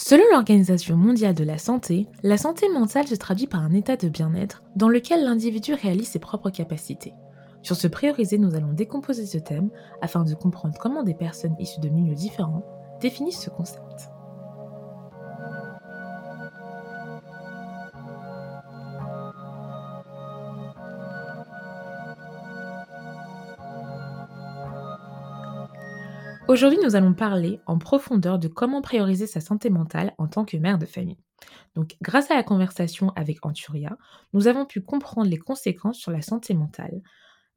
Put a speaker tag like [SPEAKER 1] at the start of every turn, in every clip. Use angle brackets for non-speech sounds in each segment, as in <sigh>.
[SPEAKER 1] Selon l'Organisation mondiale de la santé, la santé mentale se traduit par un état de bien-être dans lequel l'individu réalise ses propres capacités. Sur ce prioriser, nous allons décomposer ce thème afin de comprendre comment des personnes issues de milieux différents définissent ce concept. Aujourd'hui, nous allons parler en profondeur de comment prioriser sa santé mentale en tant que mère de famille. Donc, grâce à la conversation avec Anturia, nous avons pu comprendre les conséquences sur la santé mentale.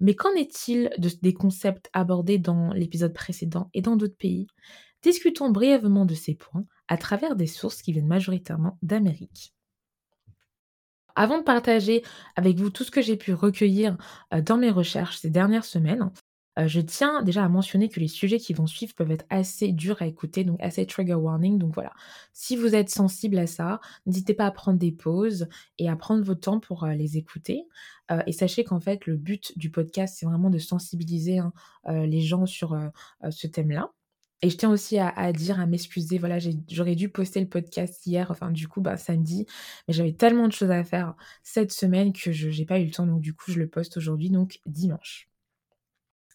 [SPEAKER 1] Mais qu'en est-il de, des concepts abordés dans l'épisode précédent et dans d'autres pays? Discutons brièvement de ces points à travers des sources qui viennent majoritairement d'Amérique. Avant de partager avec vous tout ce que j'ai pu recueillir euh, dans mes recherches ces dernières semaines, euh, je tiens déjà à mentionner que les sujets qui vont suivre peuvent être assez durs à écouter, donc assez trigger warning. Donc voilà, si vous êtes sensible à ça, n'hésitez pas à prendre des pauses et à prendre votre temps pour euh, les écouter. Euh, et sachez qu'en fait, le but du podcast, c'est vraiment de sensibiliser hein, les gens sur ce thème-là. Et je tiens aussi à, dire, à m'excuser, voilà, j'aurais dû poster le podcast hier, enfin du coup, bah, samedi, mais j'avais tellement de choses à faire cette semaine que je n'ai pas eu le temps, donc du coup, je le poste aujourd'hui, donc dimanche.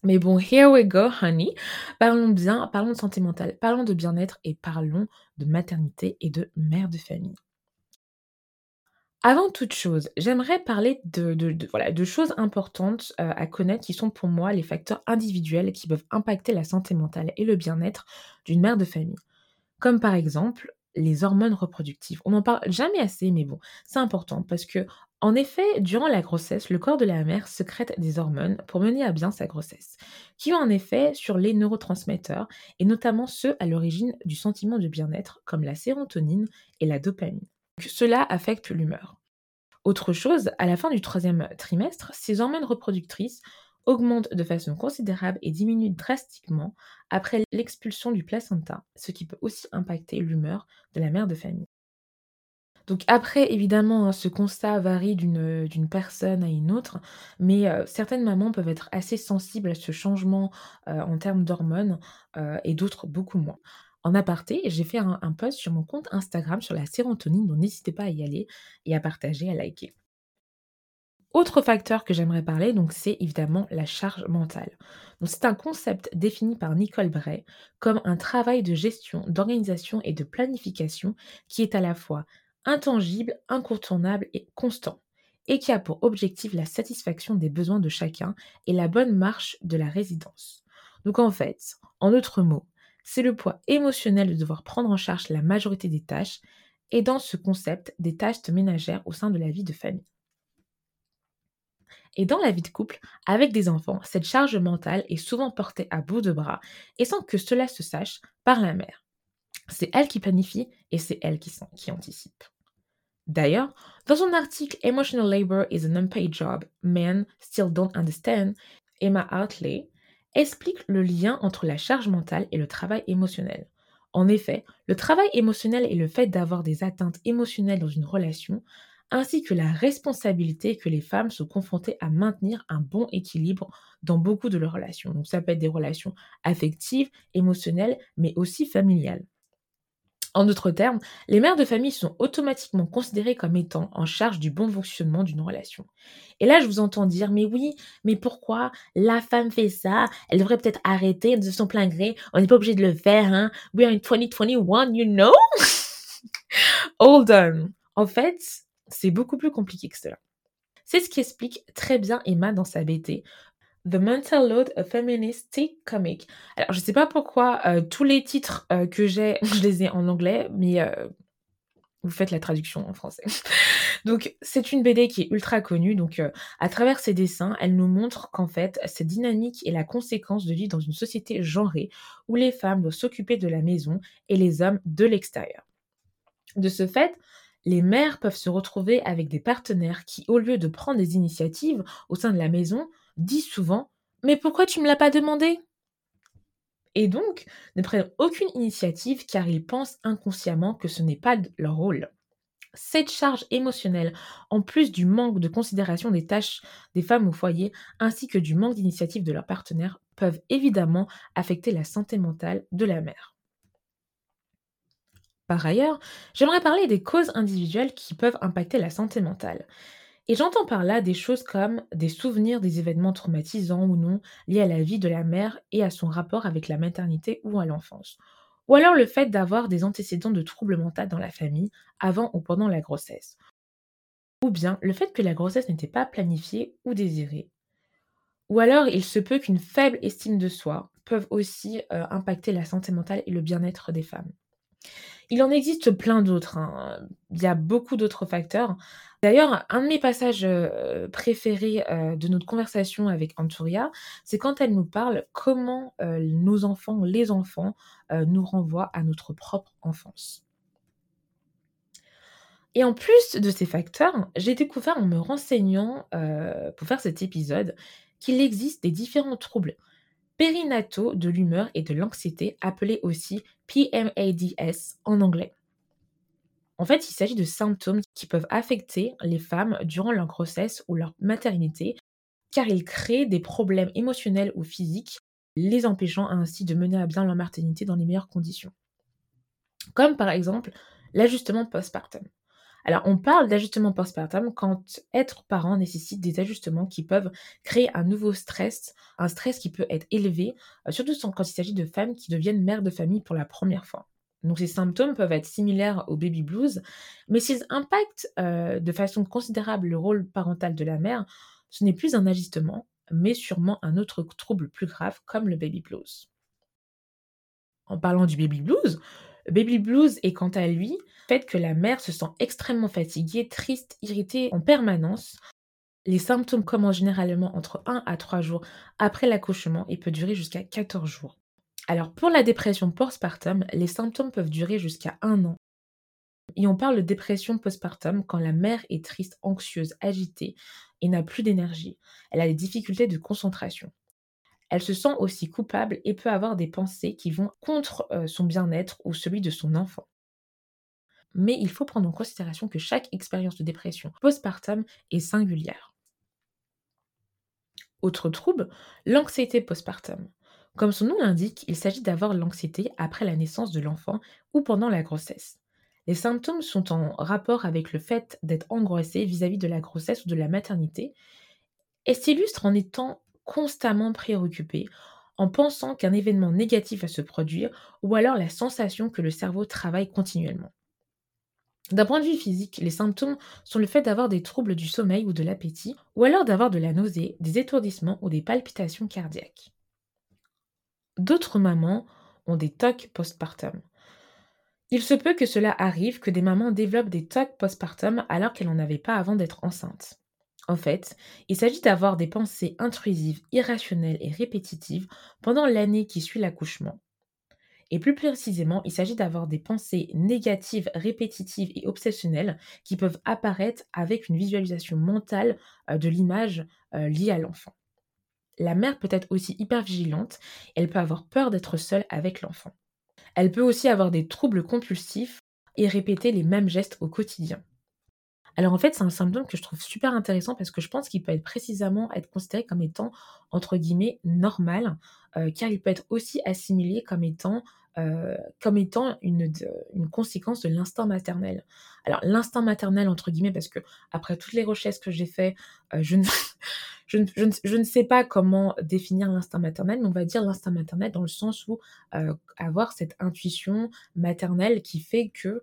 [SPEAKER 1] Mais bon, here we go, honey. Parlons bien, parlons de santé mentale, parlons de bien-être et parlons de maternité et de mère de famille. Avant toute chose, j'aimerais parler de, voilà, choses importantes euh, à connaître qui sont pour moi les facteurs individuels qui peuvent impacter la santé mentale et le bien-être d'une mère de famille. Comme par exemple les hormones reproductives. On n'en parle jamais assez, mais bon, c'est important parce que en effet, durant la grossesse, le corps de la mère secrète des hormones pour mener à bien sa grossesse, qui ont un effet sur les neurotransmetteurs, et notamment ceux à l'origine du sentiment de bien-être, comme la sérotonine et la dopamine. cela affecte l'humeur. Autre chose, à la fin du troisième trimestre, ces hormones reproductrices augmentent de façon considérable et diminuent drastiquement après l'expulsion du placenta, ce qui peut aussi impacter l'humeur de la mère de famille. Donc après, évidemment, hein, ce constat varie d'une personne à une autre, mais euh, certaines mamans peuvent être assez sensibles à ce changement euh, en termes d'hormones euh, et d'autres beaucoup moins. En aparté, j'ai fait un, un, post sur mon compte Instagram sur la sérotonine, donc n'hésitez pas à y aller et à partager, à liker. Autre facteur que j'aimerais parler, c'est évidemment la charge mentale. c'est un concept défini par Nicole Bray comme un travail de gestion, d'organisation et de planification qui est à la fois intangible, incontournable et constant, et qui a pour objectif la satisfaction des besoins de chacun et la bonne marche de la résidence. Donc en fait, en d'autres mots, c'est le poids émotionnel de devoir prendre en charge la majorité des tâches, et dans ce concept, des tâches ménagères au sein de la vie de famille. Et dans la vie de couple, avec des enfants, cette charge mentale est souvent portée à bout de bras et sans que cela se sache par la mère. C'est elle qui planifie et c'est elle qui, anticipe. D'ailleurs, dans son article Emotional Labor is an Unpaid Job, Men Still Don't Understand, Emma Hartley explique le lien entre la charge mentale et le travail émotionnel. En effet, le travail émotionnel et le fait d'avoir des atteintes émotionnelles dans une relation, ainsi que la responsabilité que les femmes sont confrontées à maintenir un bon équilibre dans beaucoup de leurs relations. Donc ça peut être des relations affectives, émotionnelles, mais aussi familiales. En d'autres termes, les mères de famille sont automatiquement considérées comme étant en charge du bon fonctionnement d'une relation. Et là, je vous entends dire, mais oui, mais pourquoi la femme fait ça? Elle devrait peut-être arrêter de son plein gré. On n'est pas obligé de le faire, hein We are in 2021, you know? <laughs> Hold on. En fait, c'est beaucoup plus compliqué que cela. C'est ce qui explique très bien Emma dans sa BT, The Mental Load, a Feminist Comic. Alors, je ne sais pas pourquoi euh, tous les titres euh, que j'ai, <laughs> je les ai en anglais, mais euh, vous faites la traduction en français. <laughs> donc, c'est une BD qui est ultra connue. Donc, à travers ses dessins, elle nous montre qu'en fait, cette dynamique est la conséquence de vivre dans une société genrée où les femmes doivent s'occuper de la maison et les hommes de l'extérieur. De ce fait, les mères peuvent se retrouver avec des partenaires qui, au lieu de prendre des initiatives au sein de la maison, dit souvent Mais pourquoi tu me l'as pas demandé? Et donc ne prennent aucune initiative car ils pensent inconsciemment que ce n'est pas leur rôle. Cette charge émotionnelle, en plus du manque de considération des tâches des femmes au foyer, ainsi que du manque d'initiative de leurs partenaires, peuvent évidemment affecter la santé mentale de la mère. Par ailleurs, j'aimerais parler des causes individuelles qui peuvent impacter la santé mentale. Et j'entends par là des choses comme des souvenirs des événements traumatisants ou non liés à la vie de la mère et à son rapport avec la maternité ou à l'enfance. Ou alors le fait d'avoir des antécédents de troubles mentaux dans la famille avant ou pendant la grossesse. Ou bien le fait que la grossesse n'était pas planifiée ou désirée. Ou alors il se peut qu'une faible estime de soi peuvent aussi euh, impacter la santé mentale et le bien-être des femmes. Il en existe plein d'autres, hein. Il y a beaucoup d'autres facteurs. D'ailleurs, un de mes passages, euh, préférés, euh, de notre conversation avec Anturia, c'est quand elle nous parle comment, euh, nos enfants, les enfants, nous renvoient à notre propre enfance. Et en plus de ces facteurs, j'ai découvert en me renseignant, pour faire cet épisode, qu'il existe des différents troubles périnataux de l'humeur et de l'anxiété, appelés aussi PMADS en anglais. En fait, il s'agit de symptômes qui peuvent affecter les femmes durant leur grossesse ou leur maternité, car ils créent des problèmes émotionnels ou physiques, les empêchant ainsi de mener à bien leur maternité dans les meilleures conditions. Comme par exemple l'ajustement postpartum. Alors, on parle d'ajustement postpartum quand être parent nécessite des ajustements qui peuvent créer un nouveau stress, un stress qui peut être élevé, euh, surtout quand il s'agit de femmes qui deviennent mères de famille pour la première fois. Donc ces symptômes peuvent être similaires au baby blues, mais s'ils impactent euh, de façon considérable le rôle parental de la mère, ce n'est plus un ajustement, mais sûrement un autre trouble plus grave comme le baby blues. En parlant du baby blues, baby blues est quant à lui fait que la mère se sent extrêmement fatiguée, triste, irritée en permanence. Les symptômes commencent généralement entre 1 à 3 jours après l'accouchement et peut durer jusqu'à 14 jours. Alors pour la dépression postpartum, les symptômes peuvent durer jusqu'à un an. Et on parle de dépression postpartum quand la mère est triste, anxieuse, agitée et n'a plus d'énergie. Elle a des difficultés de concentration. Elle se sent aussi coupable et peut avoir des pensées qui vont contre euh, son bien-être ou celui de son enfant mais il faut prendre en considération que chaque expérience de dépression postpartum est singulière. Autre trouble, l'anxiété postpartum. Comme son nom l'indique, il s'agit d'avoir l'anxiété après la naissance de l'enfant ou pendant la grossesse. Les symptômes sont en rapport avec le fait d'être angoissé vis-à-vis de la grossesse ou de la maternité et s'illustre en étant constamment préoccupé, en pensant qu'un événement négatif va se produire ou alors la sensation que le cerveau travaille continuellement. D'un point de vue physique, les symptômes sont le fait d'avoir des troubles du sommeil ou de l'appétit, ou alors d'avoir de la nausée, des étourdissements ou des palpitations cardiaques. D'autres mamans ont des TOC postpartum. Il se peut que cela arrive que des mamans développent des TOC postpartum alors qu'elles n'en avaient pas avant d'être enceintes. En fait, il s'agit d'avoir des pensées intrusives, irrationnelles et répétitives pendant l'année qui suit l'accouchement, et plus précisément, il s'agit d'avoir des pensées négatives, répétitives et obsessionnelles qui peuvent apparaître avec une visualisation mentale euh, de l'image euh, liée à l'enfant. La mère peut être aussi hyper vigilante, elle peut avoir peur d'être seule avec l'enfant. Elle peut aussi avoir des troubles compulsifs et répéter les mêmes gestes au quotidien. Alors en fait, c'est un symptôme que je trouve super intéressant parce que je pense qu'il peut être précisément être considéré comme étant entre guillemets normal, euh, car il peut être aussi assimilé comme étant euh, comme étant une, conséquence de l'instinct maternel. Alors l'instinct maternel entre guillemets parce que après toutes les recherches que j'ai fait, euh, je, ne, <laughs> sais pas comment définir l'instinct maternel, mais on va dire l'instinct maternel dans le sens où avoir cette intuition maternelle qui fait que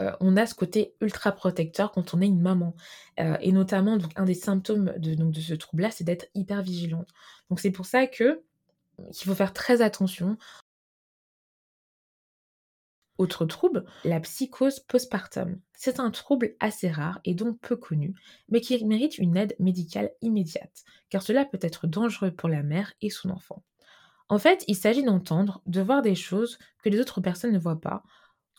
[SPEAKER 1] euh, on a ce côté ultra protecteur quand on est une maman. Euh, et notamment, donc, un des symptômes de, de ce trouble-là, c'est d'être hyper vigilante. Donc c'est pour ça que qu'il faut faire très attention. Autre trouble, la psychose postpartum. C'est un trouble assez rare et donc peu connu, mais qui mérite une aide médicale immédiate, car cela peut être dangereux pour la mère et son enfant. En fait, il s'agit d'entendre, de voir des choses que les autres personnes ne voient pas,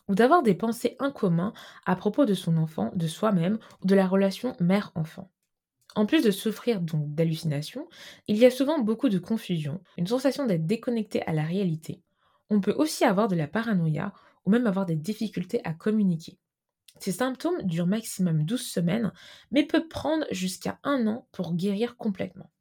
[SPEAKER 1] ou d'avoir des pensées incommuns à propos de son enfant, de soi-même ou de la relation mère-enfant. En plus de souffrir donc d'hallucinations, il y a souvent beaucoup de confusion, une sensation d'être déconnecté à la réalité. On peut aussi avoir de la paranoïa ou même avoir des difficultés à communiquer. Ces symptômes durent maximum 12 semaines, mais peuvent prendre jusqu'à un an pour guérir complètement.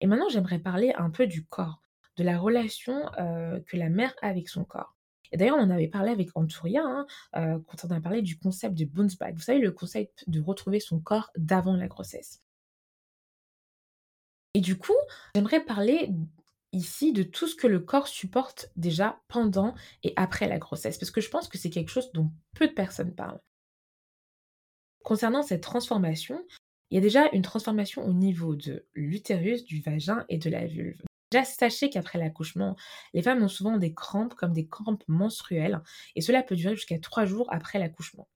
[SPEAKER 1] Et maintenant, j'aimerais parler un peu du corps. de la relation, heu, que la mère a avec son corps. Et d'ailleurs, on en avait parlé avec Anturia, hein, heu, quand on a parlé du concept de bounce back. Vous savez, le concept de retrouver son corps d'avant la grossesse. Et du coup, j'aimerais parler ici de tout ce que le corps supporte déjà pendant et après la grossesse, parce que je pense que c'est quelque chose dont peu de personnes parlent. Concernant cette transformation, il y a déjà une transformation au niveau de l'utérus, du vagin et de la vulve. Sachez qu'après l'accouchement, les femmes ont souvent des crampes comme des crampes menstruelles et cela peut durer jusqu'à trois jours après l'accouchement.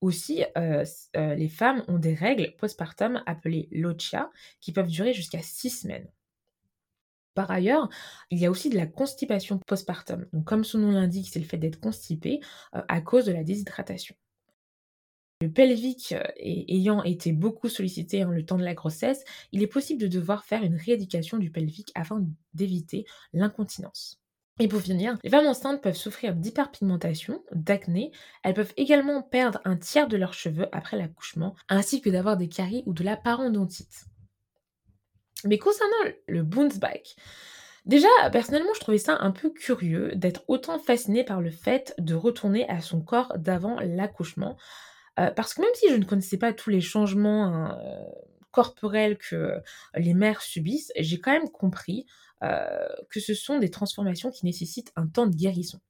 [SPEAKER 1] Aussi, euh, euh, les femmes ont des règles postpartum appelées lochia qui peuvent durer jusqu'à six semaines. Par ailleurs, il y a aussi de la constipation postpartum. Donc, comme son nom l'indique, c'est le fait d'être constipé euh, à cause de la déshydratation. Le pelvic ayant été beaucoup sollicité en le temps de la grossesse, il est possible de devoir faire une rééducation du pelvic afin d'éviter l'incontinence. Et pour finir, les femmes enceintes peuvent souffrir d'hyperpigmentation, d'acné, elles peuvent également perdre un tiers de leurs cheveux après l'accouchement, ainsi que d'avoir des caries ou de la parodontite. Mais concernant le bounce back, déjà, personnellement, je trouvais ça un peu curieux d'être autant fascinée par le fait de retourner à son corps d'avant l'accouchement, euh, parce que même si je ne connaissais pas tous les changements hein, euh, corporels que les mères subissent, j'ai quand même compris euh, que ce sont des transformations qui nécessitent un temps de guérison.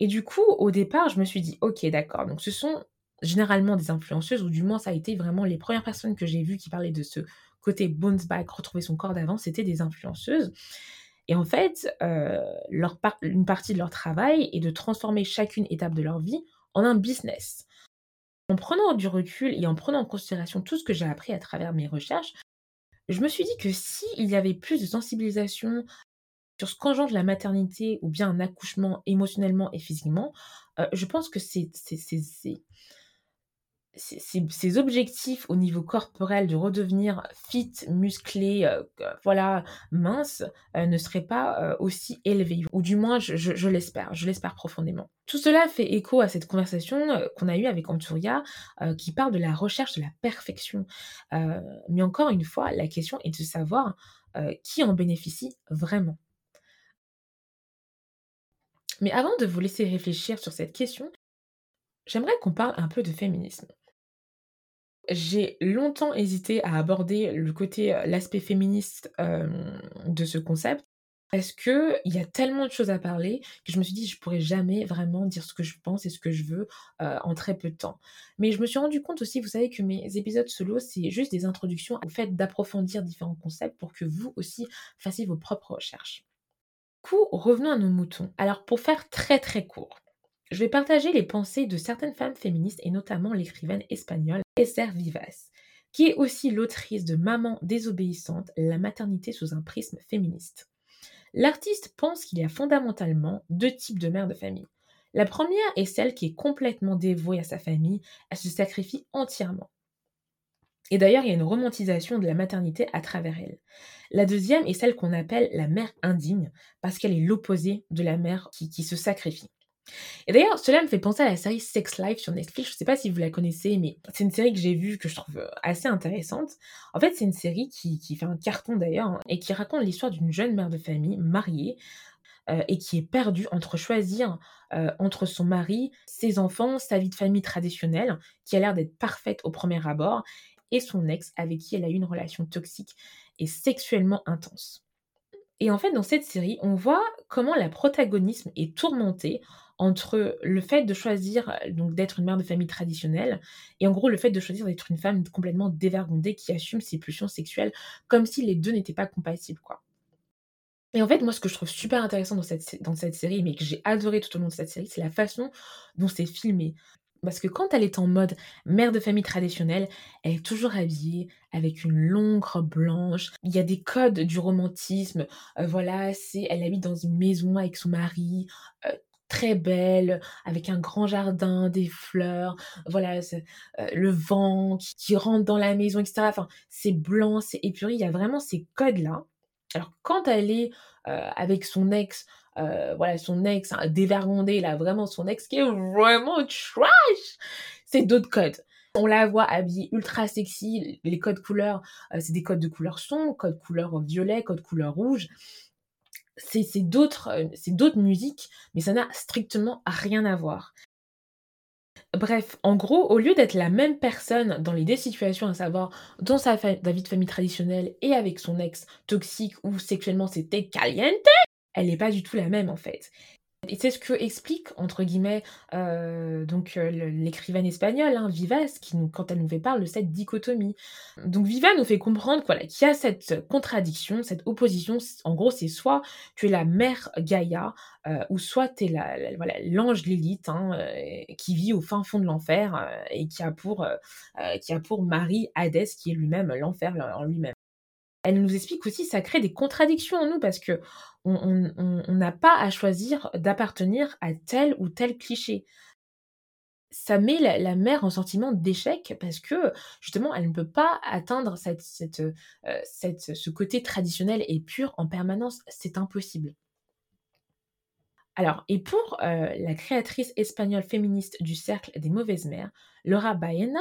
[SPEAKER 1] Et du coup, au départ, je me suis dit, ok, d'accord, donc ce sont généralement des influenceuses, ou du moins ça a été vraiment les premières personnes que j'ai vues qui parlaient de ce côté bounce back, retrouver son corps d'avant, c'était des influenceuses. Et en fait, une partie de leur travail est de transformer chacune étape de leur vie en un business. En prenant du recul et en prenant en considération tout ce que j'ai appris à travers mes recherches, je me suis dit que s'il y avait plus de sensibilisation sur ce qu'engendre la maternité ou bien un accouchement émotionnellement et physiquement, euh, je pense que c'est ces objectifs au niveau corporel de redevenir fit, musclé, euh, voilà, mince, euh, ne seraient pas euh, aussi élevés. Ou du moins, je, l'espère, je l'espère profondément. Tout cela fait écho à cette conversation qu'on a eue avec Anturia, qui parle de la recherche de la perfection. mais encore une fois, la question est de savoir qui en bénéficie vraiment. Mais avant de vous laisser réfléchir sur cette question, j'aimerais qu'on parle un peu de féminisme j'ai longtemps hésité à aborder le côté, l'aspect féministe, de ce concept parce qu'il y a tellement de choses à parler que je me suis dit: «Je pourrais jamais vraiment dire ce que je pense et ce que je veux, en très peu de temps». Mais je me suis rendu compte aussi, vous savez, que mes épisodes solo, c'est juste des introductions au fait d'approfondir différents concepts pour que vous aussi fassiez vos propres recherches. Coup, revenons à nos moutons. Alors pour faire très, très court je vais partager les pensées de certaines femmes féministes et notamment l'écrivaine espagnole Esther Vivas, qui est aussi l'autrice de Maman désobéissante, la maternité sous un prisme féministe. L'artiste pense qu'il y a fondamentalement deux types de mères de famille. La première est celle qui est complètement dévouée à sa famille, elle se sacrifie entièrement. Et d'ailleurs, il y a une romantisation de la maternité à travers elle. La deuxième est celle qu'on appelle la mère indigne, parce qu'elle est l'opposé de la mère qui, qui se sacrifie. Et d'ailleurs, cela me fait penser à la série Sex Life sur Netflix. Je ne sais pas si vous la connaissez, mais c'est une série que j'ai vue, que je trouve euh, assez intéressante. En fait, c'est une série qui, fait un carton d'ailleurs, hein, et qui raconte l'histoire d'une jeune mère de famille mariée, euh, et qui est perdue entre choisir euh, entre son mari, ses enfants, sa vie de famille traditionnelle, qui a l'air d'être parfaite au premier abord, et son ex, avec qui elle a eu une relation toxique et sexuellement intense. Et en fait, dans cette série, on voit comment la protagonisme est tourmentée entre le fait de choisir donc d'être une mère de famille traditionnelle et en gros le fait de choisir d'être une femme complètement dévergondée qui assume ses pulsions sexuelles comme si les deux n'étaient pas compatibles quoi. Et en fait, moi, ce que je trouve super intéressant dans cette, dans cette série, mais que j'ai adoré tout au long de cette série, c'est la façon dont c'est filmé. Parce que quand elle est en mode mère de famille traditionnelle, elle est toujours habillée avec une longue robe blanche. Il y a des codes du romantisme. Euh, voilà, c'est elle habite dans une maison avec son mari, euh, très belle, avec un grand jardin, des fleurs, voilà, euh, le vent qui, rentre dans la maison, etc. Enfin, c'est blanc, c'est épuré, il y a vraiment ces codes-là. Alors, quand elle est euh, avec son ex, euh, voilà, son ex hein, dévergondé, là, vraiment son ex qui est vraiment trash, c'est d'autres codes. On la voit habillée ultra sexy, les codes couleurs, c'est des codes de couleur sombre, code couleur violet, code couleur rouge c'est d'autres c'est d'autres musiques, mais ça n'a strictement rien à voir. Bref, en gros, au lieu d'être la même personne dans les deux situations, à savoir dans sa vie de famille traditionnelle et avec son ex toxique ou sexuellement c'était caliente, elle n'est pas du tout la même en fait. Et c'est ce que explique, entre guillemets, euh, euh, l'écrivaine espagnole, hein, Vivas, qui quand elle nous fait part de cette dichotomie. Donc Viva nous fait comprendre qu'il y a cette contradiction, cette opposition. En gros, c'est soit tu es la mère Gaïa, euh, ou soit tu es la, l'ange Lilith, hein, qui vit au fin fond de l'enfer et qui a, pour, qui a pour mari Hadès, qui est lui-même l'enfer en lui-même elle nous explique aussi ça crée des contradictions en nous parce que on n'a pas à choisir d'appartenir à tel ou tel cliché. Ça met la, mère en sentiment d'échec parce que justement elle ne peut pas atteindre cette, cette, euh, ce côté traditionnel et pur en permanence. C'est impossible. Alors, et pour euh, la créatrice espagnole féministe du cercle des mauvaises mères, Laura Baena,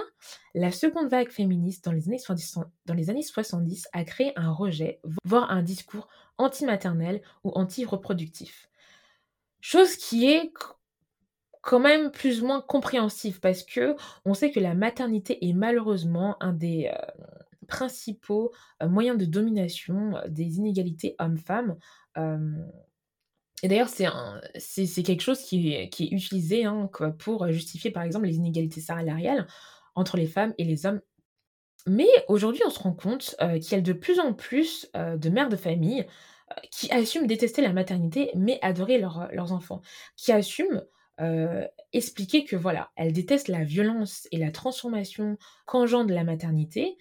[SPEAKER 1] la seconde vague féministe dans les années 70, dans les années 70 a créé un rejet, voire un discours anti-maternel ou anti-reproductif. Chose qui est quand même plus ou moins compréhensive parce que on sait que la maternité est malheureusement un des euh, principaux euh, moyens de domination des inégalités hommes-femmes. Et d'ailleurs, c'est, quelque chose qui est, utilisé hein, pour justifier, par exemple, les inégalités salariales entre les femmes et les hommes. Mais aujourd'hui, on se rend compte euh, qu'il y a de plus en plus euh, de mères de famille euh, qui assument détester la maternité, mais adorer leurs enfants, qui assument expliquer que voilà, elles détestent la violence et la transformation qu'engendre la maternité,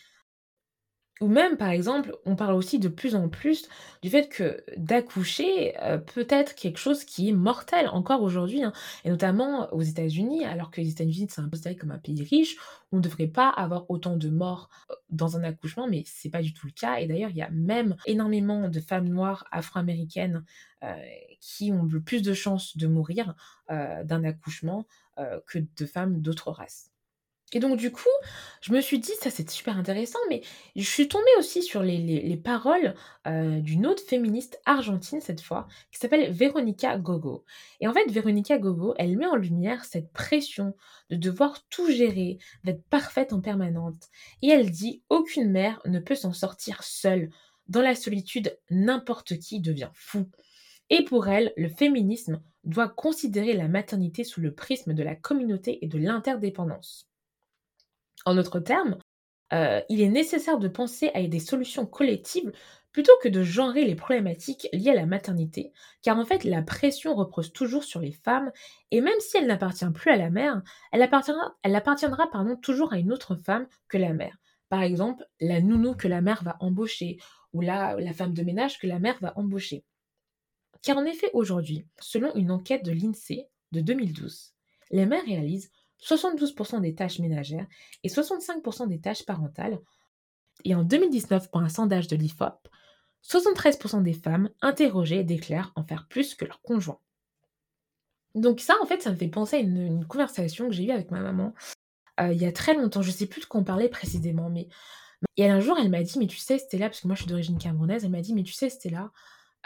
[SPEAKER 1] ou même, par exemple, on parle aussi de plus en plus du fait que d'accoucher euh, peut être quelque chose qui est mortel encore aujourd'hui, hein. et notamment aux États-Unis, alors que les États-Unis c'est considéré comme un pays riche, on ne devrait pas avoir autant de morts euh, dans un accouchement, mais c'est pas du tout le cas. Et d'ailleurs, il y a même énormément de femmes noires afro-américaines euh, qui ont le plus de chances de mourir d'un accouchement que de femmes d'autres races. Et donc du coup, je me suis dit, ça c'est super intéressant, mais je suis tombée aussi sur les, paroles euh, d'une autre féministe argentine cette fois, qui s'appelle Veronica Gogo. Et en fait, Veronica Gogo, elle met en lumière cette pression de devoir tout gérer, d'être parfaite en permanente. Et elle dit, aucune mère ne peut s'en sortir seule. Dans la solitude, n'importe qui devient fou. Et pour elle, le féminisme doit considérer la maternité sous le prisme de la communauté et de l'interdépendance. En d'autres termes, euh, il est nécessaire de penser à des solutions collectives plutôt que de genrer les problématiques liées à la maternité, car en fait la pression repose toujours sur les femmes, et même si elle n'appartient plus à la mère, elle appartiendra, elle toujours à une autre femme que la mère. Par exemple, la nounou que la mère va embaucher, ou la, la femme de ménage que la mère va embaucher. Car en effet, aujourd'hui, selon une enquête de l'INSEE de 2012, les mères réalisent 72% des tâches ménagères et 65% des tâches parentales. Et en 2019, pour un sondage de l'IFOP, 73% des femmes interrogées déclarent en faire plus que leur conjoint. Donc ça, en fait, ça me fait penser à une, conversation que j'ai eue avec ma maman euh, il y a très longtemps. Je ne sais plus de quoi on parlait précisément, mais... Et un jour, elle m'a dit, mais tu sais, Stella, parce que moi je suis d'origine camerounaise, elle m'a dit, mais tu sais, Stella,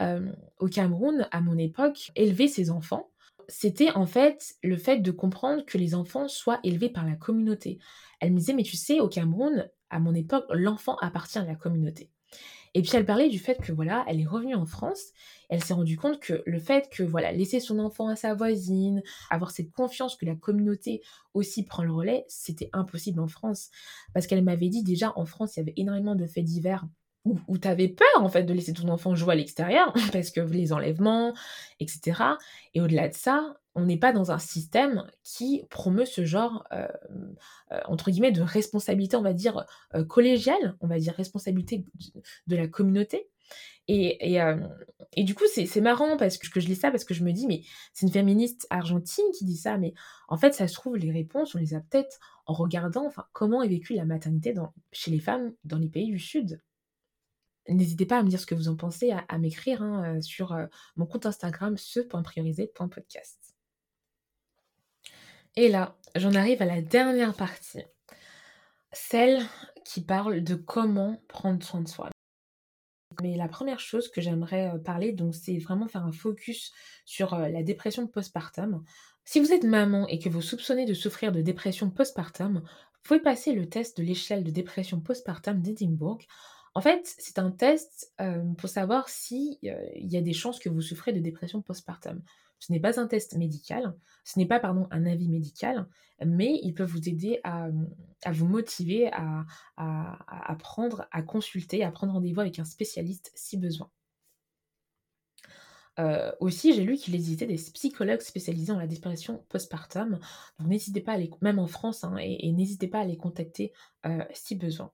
[SPEAKER 1] euh, au Cameroun, à mon époque, élever ses enfants, c'était en fait le fait de comprendre que les enfants soient élevés par la communauté. Elle me disait, mais tu sais, au Cameroun, à mon époque, l'enfant appartient à la communauté. Et puis elle parlait du fait que voilà, elle est revenue en France, elle s'est rendue compte que le fait que voilà, laisser son enfant à sa voisine, avoir cette confiance que la communauté aussi prend le relais, c'était impossible en France. Parce qu'elle m'avait dit déjà en France, il y avait énormément de faits divers où, tu avais peur en fait de laisser ton enfant jouer à l'extérieur <laughs> parce que les enlèvements, etc. Et au-delà de ça, on n'est pas dans un système qui promeut ce genre euh, euh, entre guillemets de responsabilité, on va dire euh, collégiale, on va dire responsabilité de la communauté. Et, et, du coup, c'est marrant parce que, je lis ça parce que je me dis, mais c'est une féministe argentine qui dit ça, mais en fait, ça se trouve, les réponses, on les a peut-être en regardant enfin, comment est vécue la maternité chez les femmes dans les pays du Sud. N'hésitez pas à me dire ce que vous en pensez, à, m'écrire hein, euh, sur euh, mon compte Instagram ce.priorisé.podcast. Et là, j'en arrive à la dernière partie, celle qui parle de comment prendre soin de soi. Mais la première chose que j'aimerais, heu, parler donc c'est vraiment faire un focus sur, la dépression postpartum. Si vous êtes maman et que vous soupçonnez de souffrir de dépression postpartum, vous pouvez passer le test de l'échelle de dépression postpartum d'Edinburgh. En fait, c'est un test, pour savoir si, heu, il y a des chances que vous souffrez de dépression postpartum. Ce n'est pas un test médical, ce n'est pas, pardon, un avis médical, mais il peut vous aider à, mmh, vous motiver à à à prendre à consulter, à prendre rendez-vous avec un spécialiste si besoin. Aussi, j'ai lu qu'il existait des psychologues spécialisés en la dépression postpartum, donc n'hésitez pas à les même en France, hein, et n'hésitez pas à les contacter, si besoin.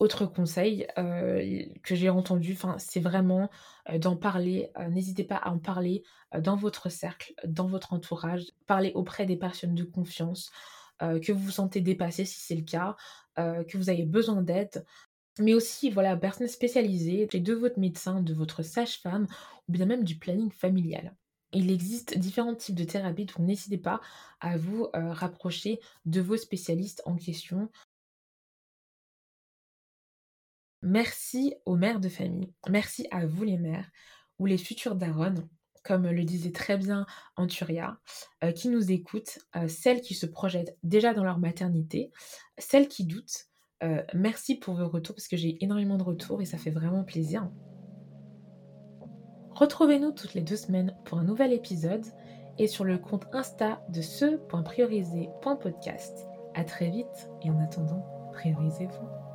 [SPEAKER 1] Autre conseil, que j'ai entendu, c'est vraiment, d'en parler, n'hésitez pas à en parler, dans votre cercle, dans votre entourage, parler auprès des personnes de confiance, que vous vous sentez dépassé si c'est le cas, que vous avez besoin d'aide, mais aussi, voilà, personnes spécialisées, de votre médecin, de votre sage-femme ou bien même du planning familial. Il existe différents types de thérapies, donc n'hésitez pas à vous, rapprocher de vos spécialistes en question. Merci aux mères de famille. Merci à vous les mères ou les futures daronnes, comme le disait très bien Anturia, heu, qui nous écoutent, heu, celles qui se projettent déjà dans leur maternité, celles qui doutent. Heu, merci pour vos retours parce que j'ai énormément de retours et ça fait vraiment plaisir. Retrouvez-nous toutes les 2 semaines pour un nouvel épisode et sur le compte Insta de ce.prioriser.podcast. À très vite et en attendant, priorisez-vous.